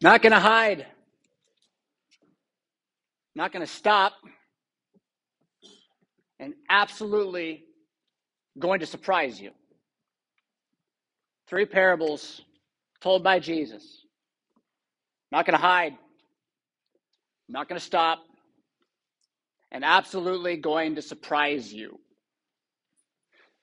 Not going to hide. Not going to stop. And absolutely going to surprise you. Three parables told by Jesus. Not going to hide. Not going to stop. And absolutely going to surprise you.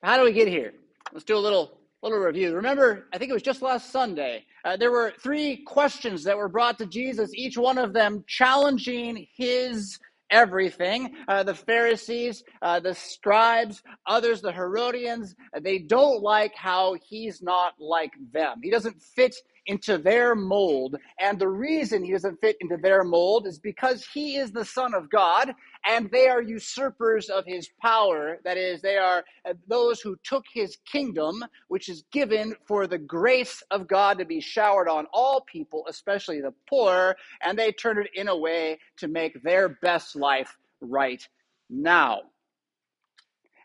How do we get here? Let's do a little little review. Remember, I think it was just last Sunday. Uh, there were three questions that were brought to Jesus, each one of them challenging his everything. Uh, the Pharisees, uh, the scribes, others, the Herodians, they don't like how he's not like them. He doesn't fit into their mold. And the reason he doesn't fit into their mold is because he is the Son of God and they are usurpers of his power. That is, they are uh, those who took his kingdom, which is given for the grace of God to be showered on all people, especially the poor, and they turn it in a way to make their best life right now.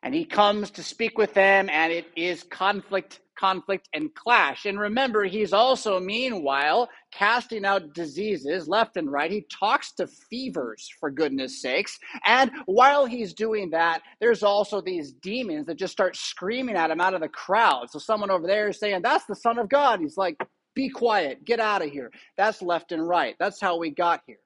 And he comes to speak with them, and it is conflict conflict and clash. And remember, he's also, meanwhile, casting out diseases left and right. He talks to fevers, for goodness sakes. And while he's doing that, there's also these demons that just start screaming at him out of the crowd. So someone over there is saying, That's the Son of God. He's like, Be quiet, get out of here. That's left and right. That's how we got here.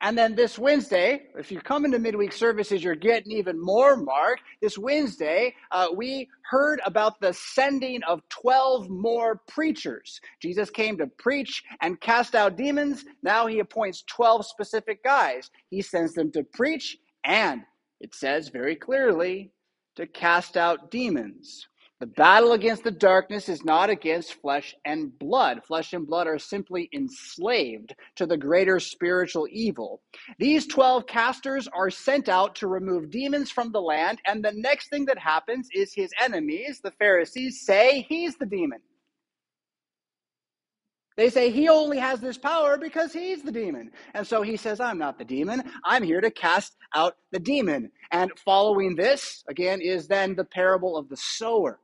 And then this Wednesday, if you're coming to midweek services, you're getting even more, Mark. This Wednesday, uh, we heard about the sending of 12 more preachers. Jesus came to preach and cast out demons. Now he appoints 12 specific guys. He sends them to preach and, it says very clearly, to cast out demons. The battle against the darkness is not against flesh and blood. Flesh and blood are simply enslaved to the greater spiritual evil. These 12 casters are sent out to remove demons from the land, and the next thing that happens is his enemies, the Pharisees, say he's the demon. They say he only has this power because he's the demon. And so he says, I'm not the demon. I'm here to cast out the demon. And following this, again, is then the parable of the sower.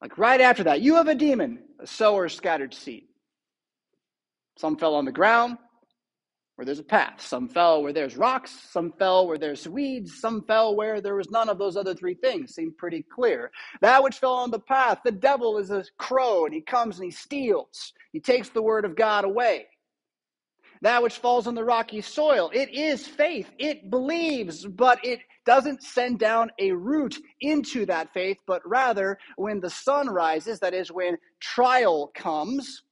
Like right after that, you have a demon, a sower scattered seed. Some fell on the ground where there's a path. Some fell where there's rocks. Some fell where there's weeds. Some fell where there was none of those other three things. Seemed pretty clear. That which fell on the path, the devil is a crow and he comes and he steals. He takes the word of God away. That which falls on the rocky soil, it is faith. It believes, but it doesn't send down a root into that faith, but rather when the sun rises, that is, when trial comes,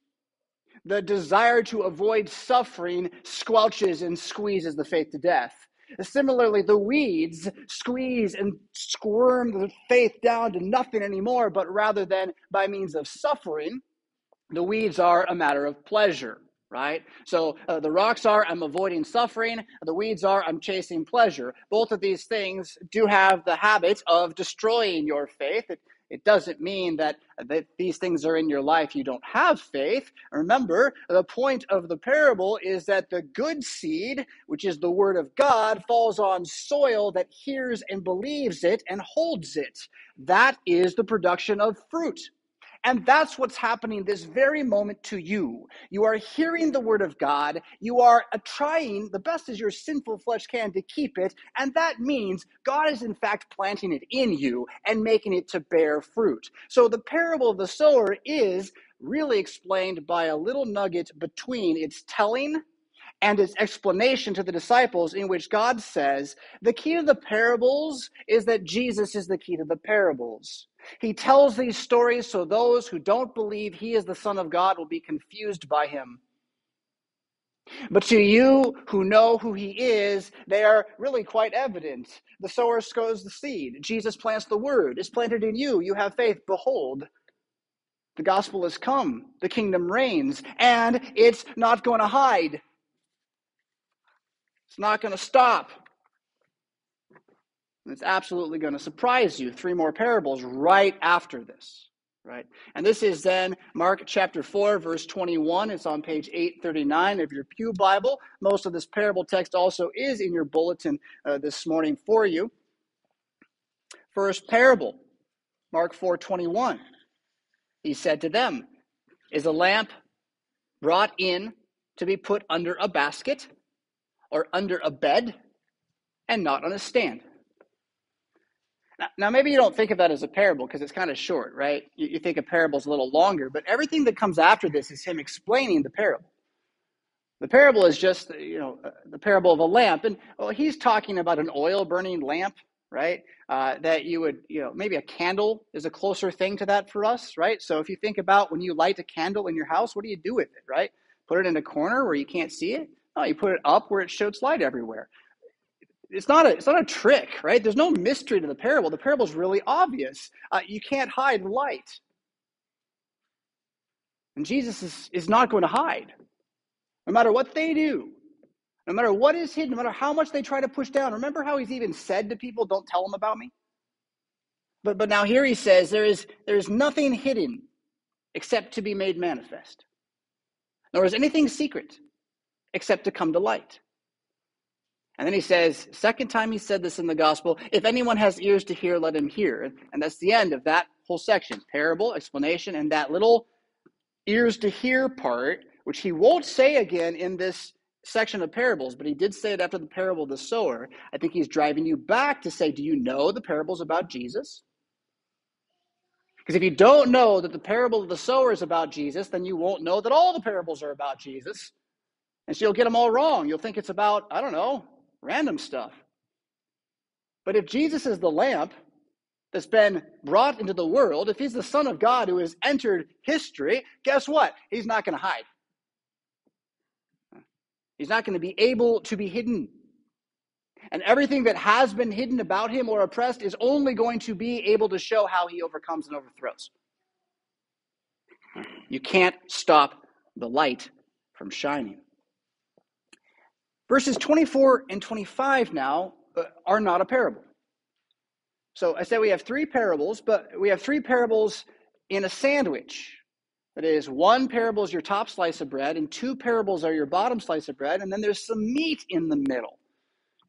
the desire to avoid suffering squelches and squeezes the faith to death. Similarly, the weeds squeeze and squirm the faith down to nothing anymore, but rather than by means of suffering, the weeds are a matter of pleasure right? So uh, the rocks are I'm avoiding suffering, the weeds are I'm chasing pleasure. Both of these things do have the habit of destroying your faith. It, it doesn't mean that, that these things are in your life, you don't have faith. Remember, the point of the parable is that the good seed, which is the word of God, falls on soil that hears and believes it and holds it. That is the production of fruit. And that's what's happening this very moment to you. You are hearing the word of God. You are uh, trying the best as your sinful flesh can to keep it. And that means God is, in fact, planting it in you and making it to bear fruit. So the parable of the sower is really explained by a little nugget between its telling and its explanation to the disciples, in which God says the key to the parables is that Jesus is the key to the parables. He tells these stories so those who don't believe he is the Son of God will be confused by him. But to you who know who he is, they are really quite evident. The sower sows the seed. Jesus plants the word. It's planted in you. You have faith. Behold, the gospel has come. The kingdom reigns. And it's not going to hide. It's not going to stop. It's absolutely going to surprise you. Three more parables right after this, right? And this is then Mark chapter 4, verse 21. It's on page 839 of your Pew Bible. Most of this parable text also is in your bulletin uh, this morning for you. First parable, Mark 4 21. He said to them, Is a lamp brought in to be put under a basket or under a bed and not on a stand? Now, now, maybe you don't think of that as a parable because it's kind of short, right? You, you think a parable is a little longer, but everything that comes after this is him explaining the parable. The parable is just, you know, uh, the parable of a lamp. And well, he's talking about an oil burning lamp, right? Uh, that you would, you know, maybe a candle is a closer thing to that for us, right? So if you think about when you light a candle in your house, what do you do with it, right? Put it in a corner where you can't see it? No, you put it up where it shoots light everywhere it's not a it's not a trick, right? There's no mystery to the parable. The parable is really obvious. Uh, you can't hide light, and Jesus is is not going to hide, no matter what they do, no matter what is hidden, no matter how much they try to push down. Remember how he's even said to people, "Don't tell them about me." But but now here he says there is there is nothing hidden except to be made manifest, nor is anything secret except to come to light. And then he says, second time he said this in the gospel, if anyone has ears to hear, let him hear. And that's the end of that whole section parable, explanation, and that little ears to hear part, which he won't say again in this section of parables, but he did say it after the parable of the sower. I think he's driving you back to say, do you know the parables about Jesus? Because if you don't know that the parable of the sower is about Jesus, then you won't know that all the parables are about Jesus. And so you'll get them all wrong. You'll think it's about, I don't know, random stuff. But if Jesus is the lamp that's been brought into the world, if he's the Son of God who has entered history, guess what? He's not going to hide. He's not going to be able to be hidden. And everything that has been hidden about him or oppressed is only going to be able to show how he overcomes and overthrows. You can't stop the light from shining. Verses 24 and 25 now uh, are not a parable. So I said we have three parables, but we have three parables in a sandwich. That is, one parable is your top slice of bread, and two parables are your bottom slice of bread, and then there's some meat in the middle.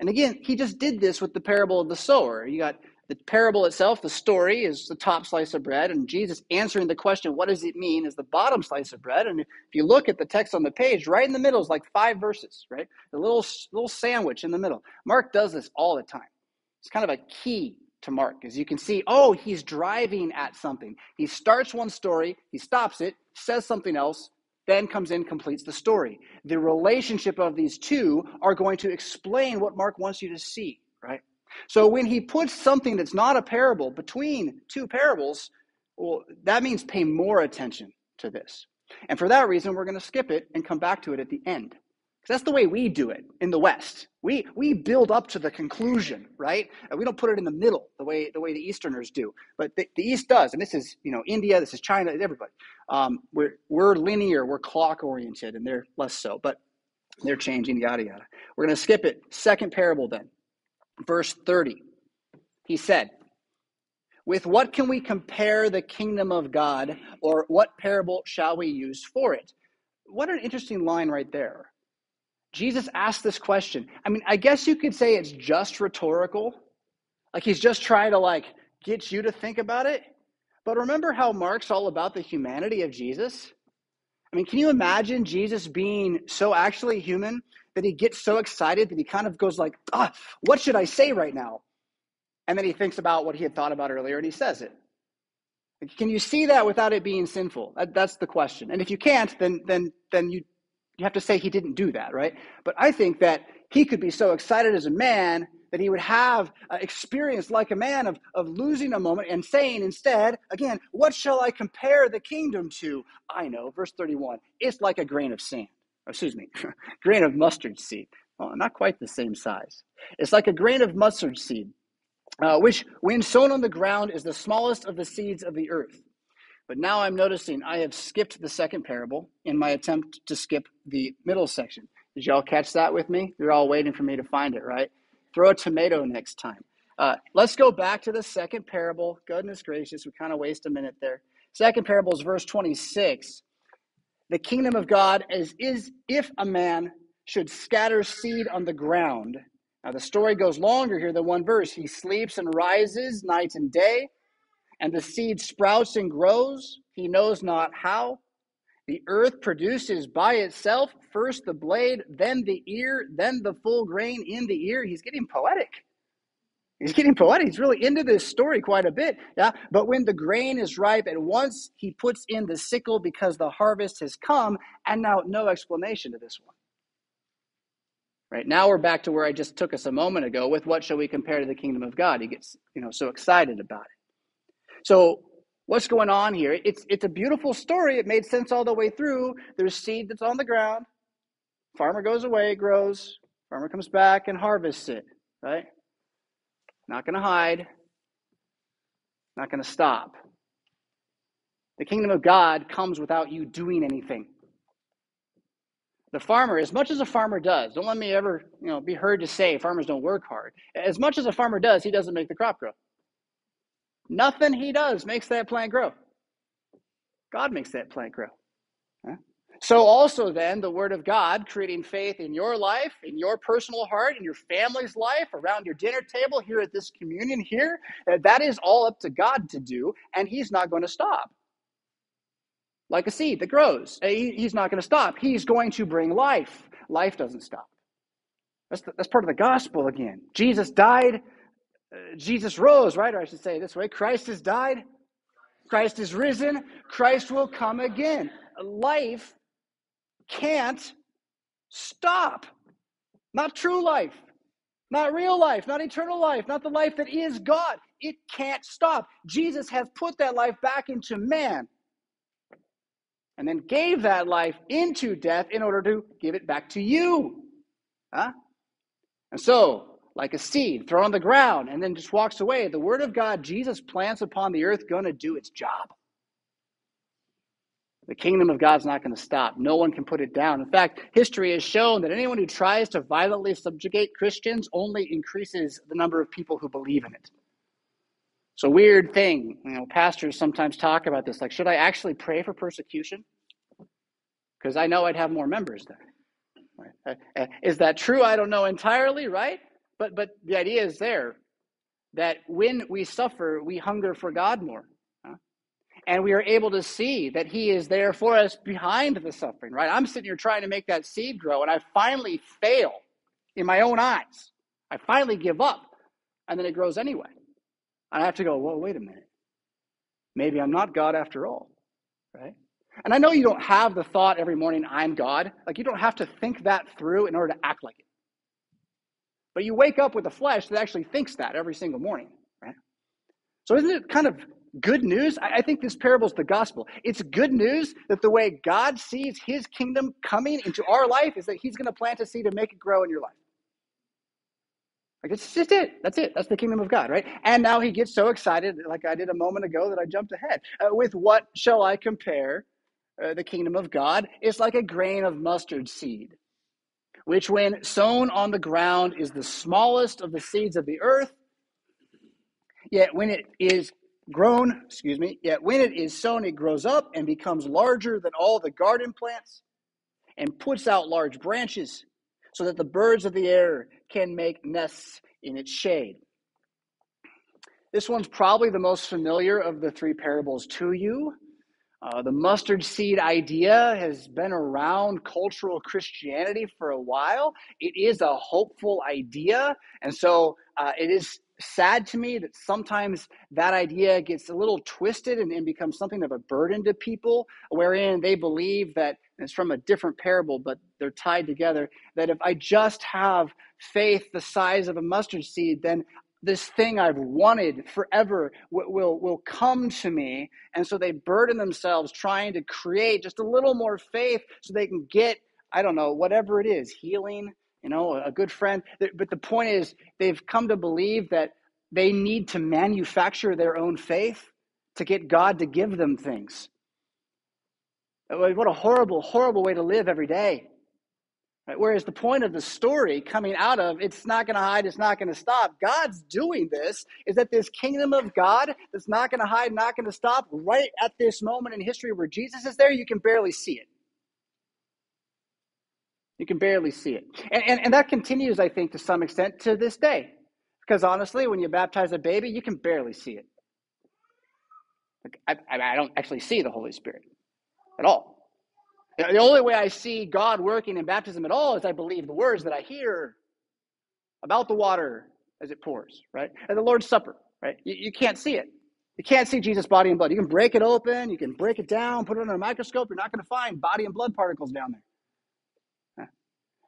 And again, he just did this with the parable of the sower. You got the parable itself, the story, is the top slice of bread, and Jesus answering the question, what does it mean, is the bottom slice of bread. And if you look at the text on the page, right in the middle is like five verses, right? The little, little sandwich in the middle. Mark does this all the time. It's kind of a key to Mark, as you can see, oh, he's driving at something. He starts one story, he stops it, says something else, then comes in, completes the story. The relationship of these two are going to explain what Mark wants you to see, right? So when he puts something that's not a parable between two parables, well, that means pay more attention to this. And for that reason, we're going to skip it and come back to it at the end. Because that's the way we do it in the West. We, we build up to the conclusion, right? And we don't put it in the middle the way, the way the Easterners do. But the, the East does. And this is, you know, India, this is China, everybody. Um, we're, we're linear, we're clock oriented, and they're less so. But they're changing, yada, yada. We're going to skip it. Second parable then verse 30. He said, With what can we compare the kingdom of God, or what parable shall we use for it? What an interesting line right there. Jesus asked this question. I mean, I guess you could say it's just rhetorical. Like he's just trying to like get you to think about it. But remember how Mark's all about the humanity of Jesus? I mean, can you imagine Jesus being so actually human that he gets so excited that he kind of goes like, ah, what should I say right now? And then he thinks about what he had thought about earlier and he says it. Can you see that without it being sinful? That, that's the question. And if you can't, then then then you you have to say he didn't do that, right? But I think that he could be so excited as a man that he would have experience like a man of, of losing a moment and saying instead, again, what shall I compare the kingdom to? I know, verse 31, it's like a grain of sand excuse me, grain of mustard seed. Well, not quite the same size. It's like a grain of mustard seed, uh, which, when sown on the ground, is the smallest of the seeds of the earth. But now I'm noticing I have skipped the second parable in my attempt to skip the middle section. Did y'all catch that with me? You're all waiting for me to find it, right? Throw a tomato next time. Uh, let's go back to the second parable. Goodness gracious, we kind of waste a minute there. Second parable is verse 26. The kingdom of God is, is if a man should scatter seed on the ground. Now, the story goes longer here than one verse. He sleeps and rises night and day, and the seed sprouts and grows. He knows not how. The earth produces by itself first the blade, then the ear, then the full grain in the ear. He's getting poetic. He's getting poetic. He's really into this story quite a bit. Yeah. But when the grain is ripe, at once he puts in the sickle because the harvest has come. And now, no explanation to this one. Right now, we're back to where I just took us a moment ago with what shall we compare to the kingdom of God? He gets, you know, so excited about it. So what's going on here. It's it's a beautiful story. It made sense all the way through. There's seed that's on the ground. Farmer goes away, grows. Farmer comes back and harvests it. Right? Not going to hide. Not going to stop. The kingdom of God comes without you doing anything. The farmer, as much as a farmer does, don't let me ever, you know, be heard to say farmers don't work hard. As much as a farmer does, he doesn't make the crop grow. Nothing he does makes that plant grow. God makes that plant grow. So, also, then, the Word of God, creating faith in your life, in your personal heart, in your family's life, around your dinner table, here at this communion here, uh, that is all up to God to do, and He's not going to stop. Like a seed that grows, uh, He's not going to stop. He's going to bring life. Life doesn't stop. That's, the, that's part of the gospel again. Jesus died uh, Jesus rose, right? Or I should say this way Christ has died, Christ is risen, Christ will come again. Life can't stop. Not true life, not real life, not eternal life, not the life that is God. It can't stop. Jesus has put that life back into man and then gave that life into death in order to give it back to you. Huh? And so, like a seed thrown on the ground and then just walks away. The word of God Jesus plants upon the earth going to do its job. The kingdom of God's not going to stop. No one can put it down. In fact, history has shown that anyone who tries to violently subjugate Christians only increases the number of people who believe in it. It's a weird thing. You know, pastors sometimes talk about this like, should I actually pray for persecution? Because I know I'd have more members then. Right? Is that true? I don't know entirely, right? But but the idea is there that when we suffer, we hunger for God more. And we are able to see that He is there for us behind the suffering, right? I'm sitting here trying to make that seed grow, and I finally fail in my own eyes. I finally give up, and then it grows anyway. And I have to go, well, wait a minute. Maybe I'm not God after all, right? And I know you don't have the thought every morning, I'm God. Like, you don't have to think that through in order to act like it. But you wake up with a flesh that actually thinks that every single morning, right? So isn't it kind of good news? I think this parable is the gospel. It's good news that the way God sees his kingdom coming into our life is that he's going to plant a seed and make it grow in your life. Like it's just it. That's it. That's the kingdom of God, right? And now he gets so excited, like I did a moment ago, that I jumped ahead. Uh, with what shall I compare uh, the kingdom of God? It's like a grain of mustard seed which when sown on the ground is the smallest of the seeds of the earth, yet when it is grown, excuse me, yet when it is sown, it grows up and becomes larger than all the garden plants and puts out large branches so that the birds of the air can make nests in its shade. This one's probably the most familiar of the three parables to you. Uh, the mustard seed idea has been around cultural Christianity for a while. It is a hopeful idea. And so uh, it is sad to me that sometimes that idea gets a little twisted and, and, becomes something of a burden to people, wherein they believe that it's from a different parable, but they're tied together. That if I just have faith the size of a mustard seed, then this thing I've wanted forever will, will, will come to me. And so they burden themselves trying to create just a little more faith so they can get, I don't know, whatever it is, healing, you know, a good friend. But the point is, they've come to believe that they need to manufacture their own faith to get God to give them things. What a horrible, horrible way to live every day. Right? Whereas the point of the story coming out of it's not going to hide, it's not going to stop. God's doing this is that this kingdom of God that's not going to hide, not going to stop, right at this moment in history where Jesus is there, you can barely see it. You can barely see it. And, and, and that continues, I think, to some extent to this day. Because honestly, when you baptize a baby, you can barely see it. I, I don't actually see the Holy Spirit at all. The only way I see God working in baptism at all is I believe the words that I hear about the water as it pours, right? And the Lord's Supper, right? You, you can't see it. You can't see Jesus' body and blood. You can break it open, you can break it down, put it under a microscope. You're not going to find body and blood particles down there.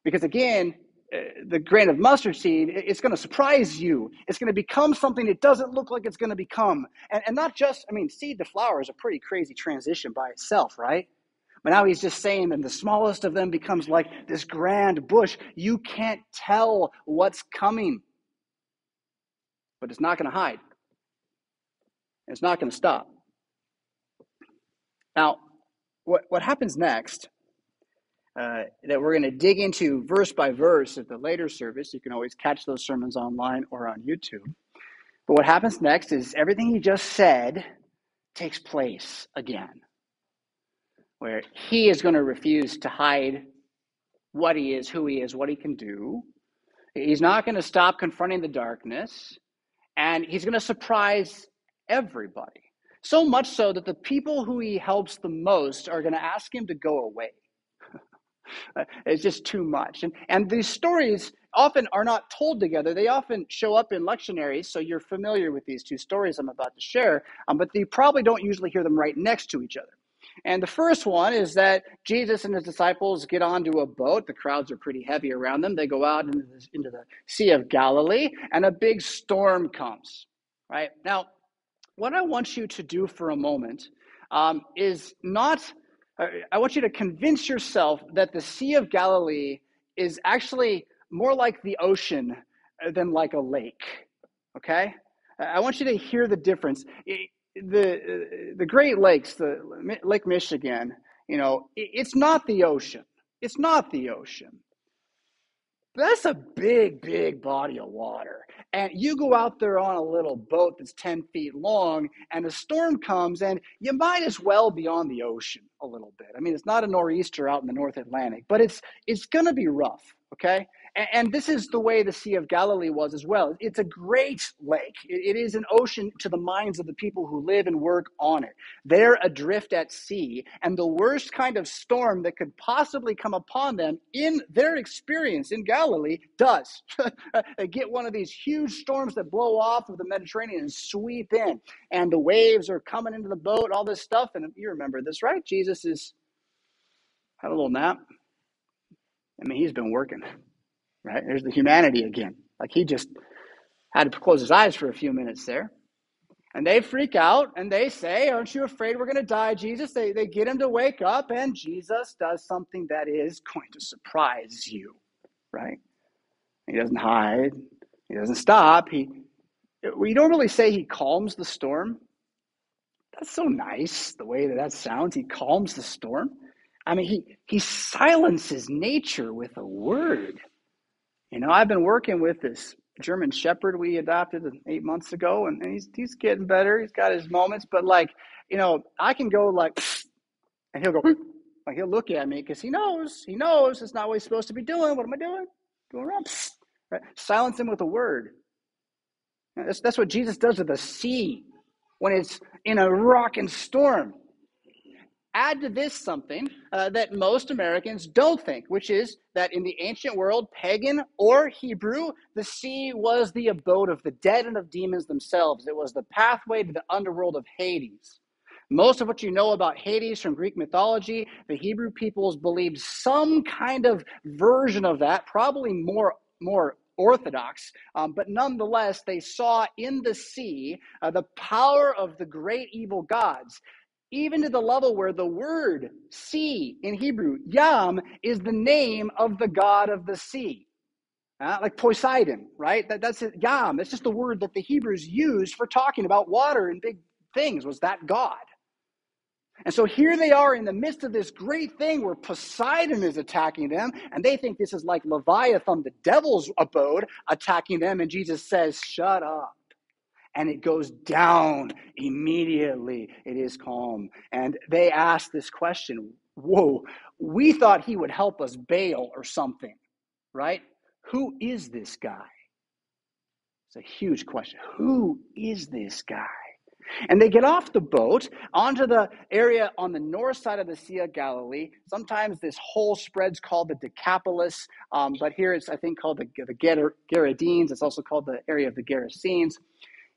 Because again, uh, the grain of mustard seed, it's going to surprise you. It's going to become something it doesn't look like it's going to become. And, and not just, I mean, seed to flower is a pretty crazy transition by itself, right? But now he's just saying that the smallest of them becomes like this grand bush. You can't tell what's coming, but it's not going to hide. It's not going to stop. Now, what, what happens next, uh, that we're going to dig into verse by verse at the later service. You can always catch those sermons online or on YouTube. But what happens next is everything he just said takes place again where he is going to refuse to hide what he is, who he is, what he can do. He's not going to stop confronting the darkness, and he's going to surprise everybody. So much so that the people who he helps the most are going to ask him to go away. It's just too much. And, and these stories often are not told together. They often show up in lectionaries, so you're familiar with these two stories I'm about to share, um, but you probably don't usually hear them right next to each other. And the first one is that Jesus and his disciples get onto a boat. The crowds are pretty heavy around them. They go out into the, into the Sea of Galilee, and a big storm comes. Right now, what I want you to do for a moment um, is not. Uh, I want you to convince yourself that the Sea of Galilee is actually more like the ocean than like a lake. Okay? I want you to hear the difference the the Great Lakes, the Lake Michigan, you know, it's not the ocean. It's not the ocean. That's a big, big body of water. And you go out there on a little boat that's 10 feet long, and a storm comes, and you might as well be on the ocean a little bit. I mean, it's not a nor'easter out in the North Atlantic, but it's it's going to be rough, okay? And this is the way the Sea of Galilee was as well. It's a great lake. It is an ocean to the minds of the people who live and work on it. They're adrift at sea, and the worst kind of storm that could possibly come upon them in their experience in Galilee does. they get one of these huge storms that blow off of the Mediterranean and sweep in, and the waves are coming into the boat, all this stuff. And you remember this, right? Jesus is had a little nap. I mean, he's been working right? There's the humanity again. Like he just had to close his eyes for a few minutes there. And they freak out and they say, Aren't you afraid we're going to die, Jesus? They, they get him to wake up, and Jesus does something that is going to surprise you, right? He doesn't hide, he doesn't stop. He, we don't really say he calms the storm. That's so nice, the way that that sounds. He calms the storm. I mean, he, he silences nature with a word. You know, I've been working with this German Shepherd we adopted eight months ago, and he's he's getting better. He's got his moments, but like, you know, I can go like, and he'll go, like he'll look at me because he knows, he knows it's not what he's supposed to be doing. What am I doing? Going around, right? Silence him with a word. That's that's what Jesus does with the sea when it's in a rocking storm. Add to this something uh, that most Americans don't think, which is that in the ancient world, pagan or Hebrew, the sea was the abode of the dead and of demons themselves. It was the pathway to the underworld of Hades. Most of what you know about Hades from Greek mythology, the Hebrew peoples believed some kind of version of that, probably more, more orthodox, um, but nonetheless, they saw in the sea uh, the power of the great evil gods even to the level where the word sea in Hebrew, Yam, is the name of the god of the sea. Uh, like Poseidon, right? That, that's it. Yam. That's just the word that the Hebrews used for talking about water and big things, was that God. And so here they are in the midst of this great thing where Poseidon is attacking them, and they think this is like Leviathan, the devil's abode, attacking them. And Jesus says, Shut up. And it goes down immediately. It is calm. And they ask this question Whoa, we thought he would help us bail or something, right? Who is this guy? It's a huge question. Who is this guy? And they get off the boat onto the area on the north side of the Sea of Galilee. Sometimes this whole spread's called the Decapolis, um, but here it's, I think, called the, the Gerasenes. It's also called the area of the Gerasenes.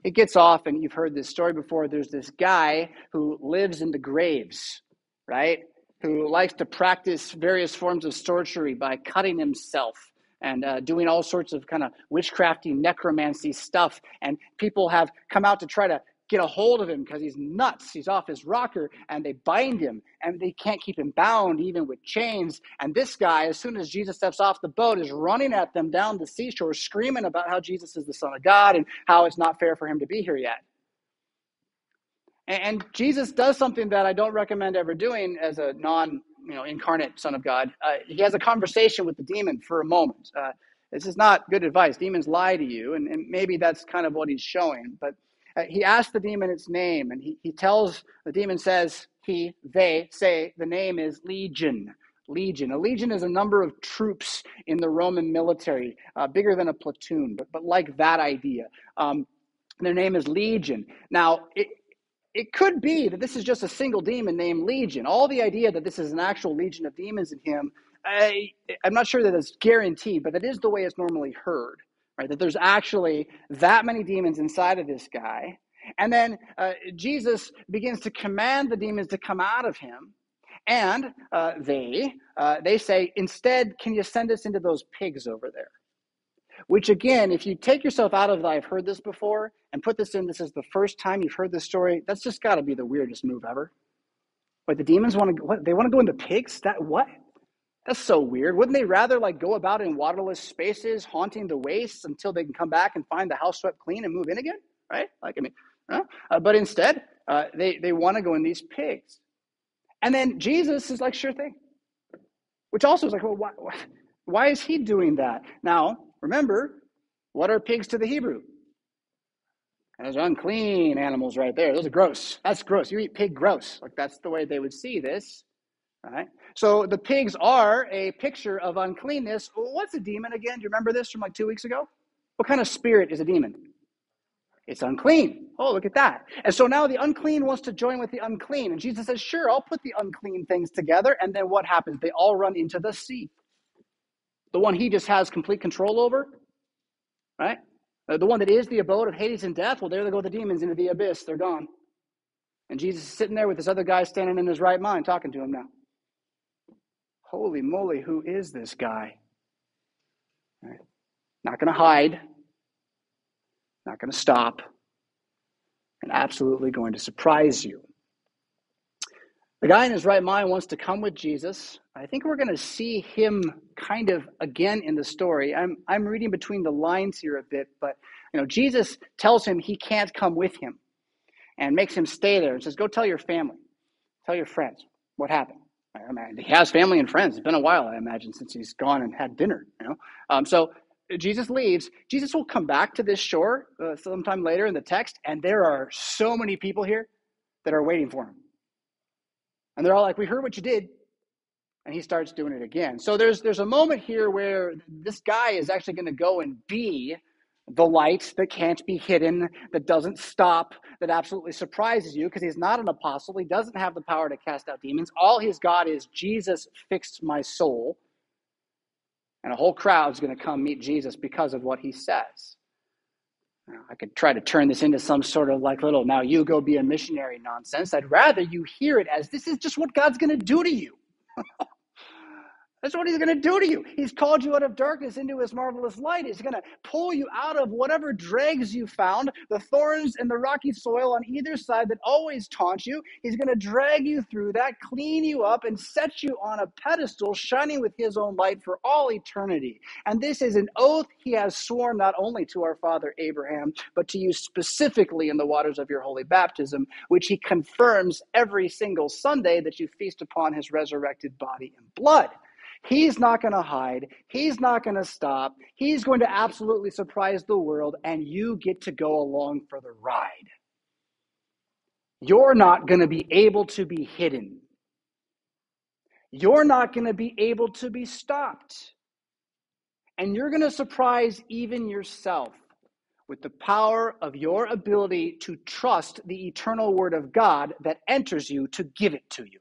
It gets off, and you've heard this story before. There's this guy who lives in the graves, right? Who likes to practice various forms of sorcery by cutting himself and uh, doing all sorts of kind of witchcrafty necromancy stuff. And people have come out to try to get a hold of him because he's nuts. He's off his rocker and they bind him and they can't keep him bound even with chains. And this guy, as soon as Jesus steps off the boat, is running at them down the seashore, screaming about how Jesus is the Son of God and how it's not fair for him to be here yet. And Jesus does something that I don't recommend ever doing as a non you know, incarnate Son of God. Uh, he has a conversation with the demon for a moment. Uh, this is not good advice. Demons lie to you, and, and maybe that's kind of what he's showing. But uh, he asks the demon its name, and he, he tells the demon says he they say the name is Legion. Legion. A legion is a number of troops in the Roman military, uh, bigger than a platoon, but but like that idea. Um, their name is Legion. Now, it, it could be that this is just a single demon named Legion. All the idea that this is an actual legion of demons in him, I, I'm not sure that it's guaranteed, but that is the way it's normally heard, right? That there's actually that many demons inside of this guy. And then uh, Jesus begins to command the demons to come out of him. And uh, they, uh, they say, instead, can you send us into those pigs over there? Which again, if you take yourself out of the I've heard this before and put this in, this is the first time you've heard this story, that's just got to be the weirdest move ever. But the demons want to what they want to go into pigs? That what? That's so weird. Wouldn't they rather like go about in waterless spaces, haunting the wastes until they can come back and find the house swept clean and move in again? Right? Like I mean, huh? uh, but instead, uh, they they want to go in these pigs. And then Jesus is like, sure thing. Which also is like, well, why, why is he doing that? Now, Remember, what are pigs to the Hebrew? Those are unclean animals right there. Those are gross. That's gross. You eat pig gross. Like that's the way they would see this. Right? So the pigs are a picture of uncleanness. What's a demon again? Do you remember this from like two weeks ago? What kind of spirit is a demon? It's unclean. Oh, look at that. And so now the unclean wants to join with the unclean. And Jesus says, Sure, I'll put the unclean things together. And then what happens? They all run into the sea the one he just has complete control over, right? Uh, the one that is the abode of Hades and death, well, there they go the demons into the abyss. They're gone. And Jesus is sitting there with this other guy standing in his right mind talking to him now. Holy moly, who is this guy? Right. Not going to hide, not going to stop, and absolutely going to surprise you. The guy in his right mind wants to come with Jesus. I think we're going to see him kind of again in the story. I'm I'm reading between the lines here a bit, but you know, Jesus tells him he can't come with him and makes him stay there and says, "Go tell your family. Tell your friends what happened." I mean, he has family and friends. It's been a while, I imagine, since he's gone and had dinner. You know, um, so Jesus leaves. Jesus will come back to this shore uh, sometime later in the text, and there are so many people here that are waiting for him. And they're all like, We heard what you did. And he starts doing it again. So there's there's a moment here where this guy is actually going to go and be the light that can't be hidden, that doesn't stop, that absolutely surprises you because he's not an apostle. He doesn't have the power to cast out demons. All he's got is Jesus fixed my soul. And a whole crowd's going to come meet Jesus because of what he says. I could try to turn this into some sort of like little now you go be a missionary nonsense. I'd rather you hear it as this is just what God's going to do to you. That's what he's going to do to you. He's called you out of darkness into his marvelous light. He's going to pull you out of whatever dregs you found, the thorns and the rocky soil on either side that always taunt you. He's going to drag you through that, clean you up, and set you on a pedestal, shining with his own light for all eternity. And this is an oath he has sworn not only to our father Abraham, but to you specifically in the waters of your holy baptism, which he confirms every single Sunday that you feast upon his resurrected body and blood. He's not going to hide. He's not going to stop. He's going to absolutely surprise the world, and you get to go along for the ride. You're not going to be able to be hidden. You're not going to be able to be stopped. And you're going to surprise even yourself with the power of your ability to trust the eternal word of God that enters you to give it to you.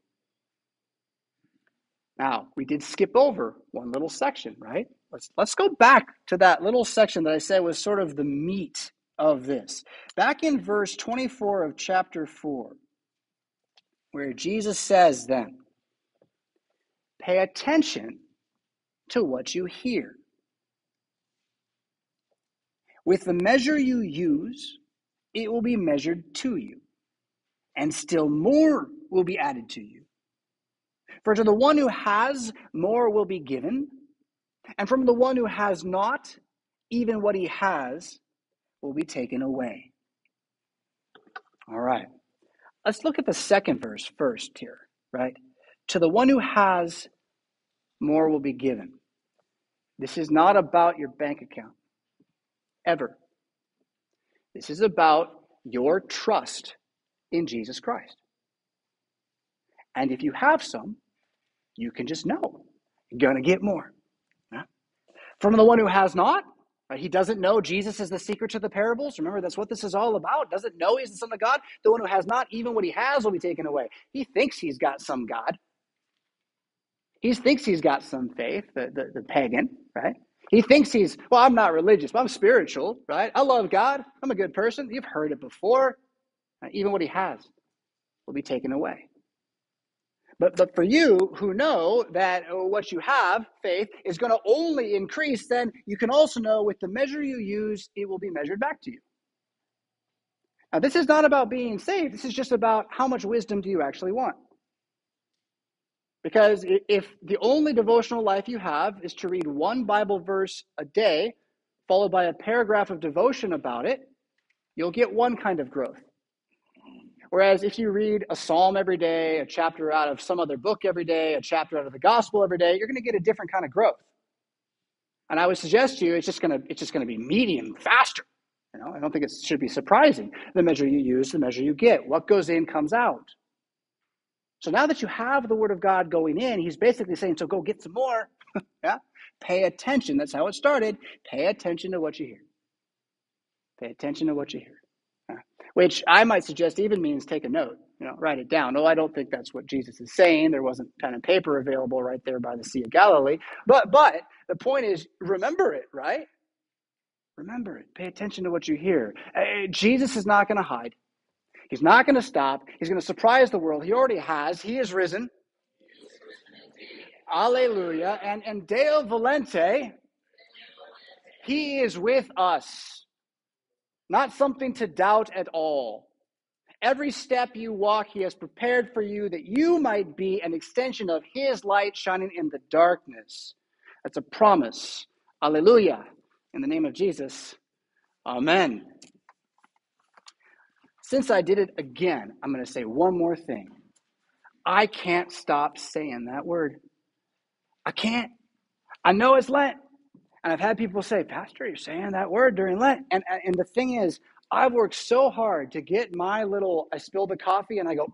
Now, we did skip over one little section, right? Let's, let's go back to that little section that I said was sort of the meat of this. Back in verse 24 of chapter 4, where Jesus says, then, pay attention to what you hear. With the measure you use, it will be measured to you, and still more will be added to you. For to the one who has, more will be given, and from the one who has not, even what he has will be taken away. All right. Let's look at the second verse first here, right? To the one who has, more will be given. This is not about your bank account, ever. This is about your trust in Jesus Christ. And if you have some, you can just know you're going to get more. From the one who has not, right? he doesn't know Jesus is the secret to the parables. Remember, that's what this is all about. Doesn't know he's the Son of God. The one who has not, even what he has will be taken away. He thinks he's got some God. He thinks he's got some faith, the, the, the pagan, right? He thinks he's, well, I'm not religious, but I'm spiritual, right? I love God. I'm a good person. You've heard it before. Even what he has will be taken away. But, but for you who know that uh, what you have, faith, is going to only increase, then you can also know with the measure you use, it will be measured back to you. Now, this is not about being saved. This is just about how much wisdom do you actually want. Because if the only devotional life you have is to read one Bible verse a day, followed by a paragraph of devotion about it, you'll get one kind of growth. Whereas if you read a psalm every day, a chapter out of some other book every day, a chapter out of the gospel every day, you're going to get a different kind of growth. And I would suggest to you it's just going to it's just going to be medium faster. You know, I don't think it should be surprising. The measure you use, the measure you get. What goes in comes out. So now that you have the word of God going in, he's basically saying, so go get some more. yeah? Pay attention. That's how it started. Pay attention to what you hear. Pay attention to what you hear which I might suggest even means take a note, you know, write it down. No, I don't think that's what Jesus is saying. There wasn't pen and paper available right there by the Sea of Galilee. But but the point is remember it, right? Remember it. Pay attention to what you hear. Uh, Jesus is not going to hide. He's not going to stop. He's going to surprise the world. He already has. He is risen. Alleluia. And, and Deo Volente, He is with us not something to doubt at all. Every step you walk, He has prepared for you that you might be an extension of His light shining in the darkness. That's a promise. Alleluia. In the name of Jesus, Amen. Since I did it again, I'm going to say one more thing. I can't stop saying that word. I can't. I know it's Lent. And I've had people say, Pastor, you're saying that word during Lent. And, and the thing is, I've worked so hard to get my little, I spill the coffee and I go,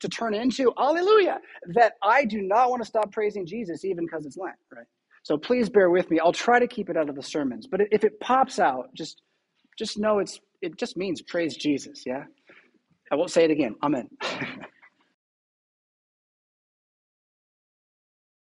to turn into hallelujah, that I do not want to stop praising Jesus even because it's Lent, right? So please bear with me. I'll try to keep it out of the sermons. But if it pops out, just just know it's it just means praise Jesus, yeah? I won't say it again. Amen.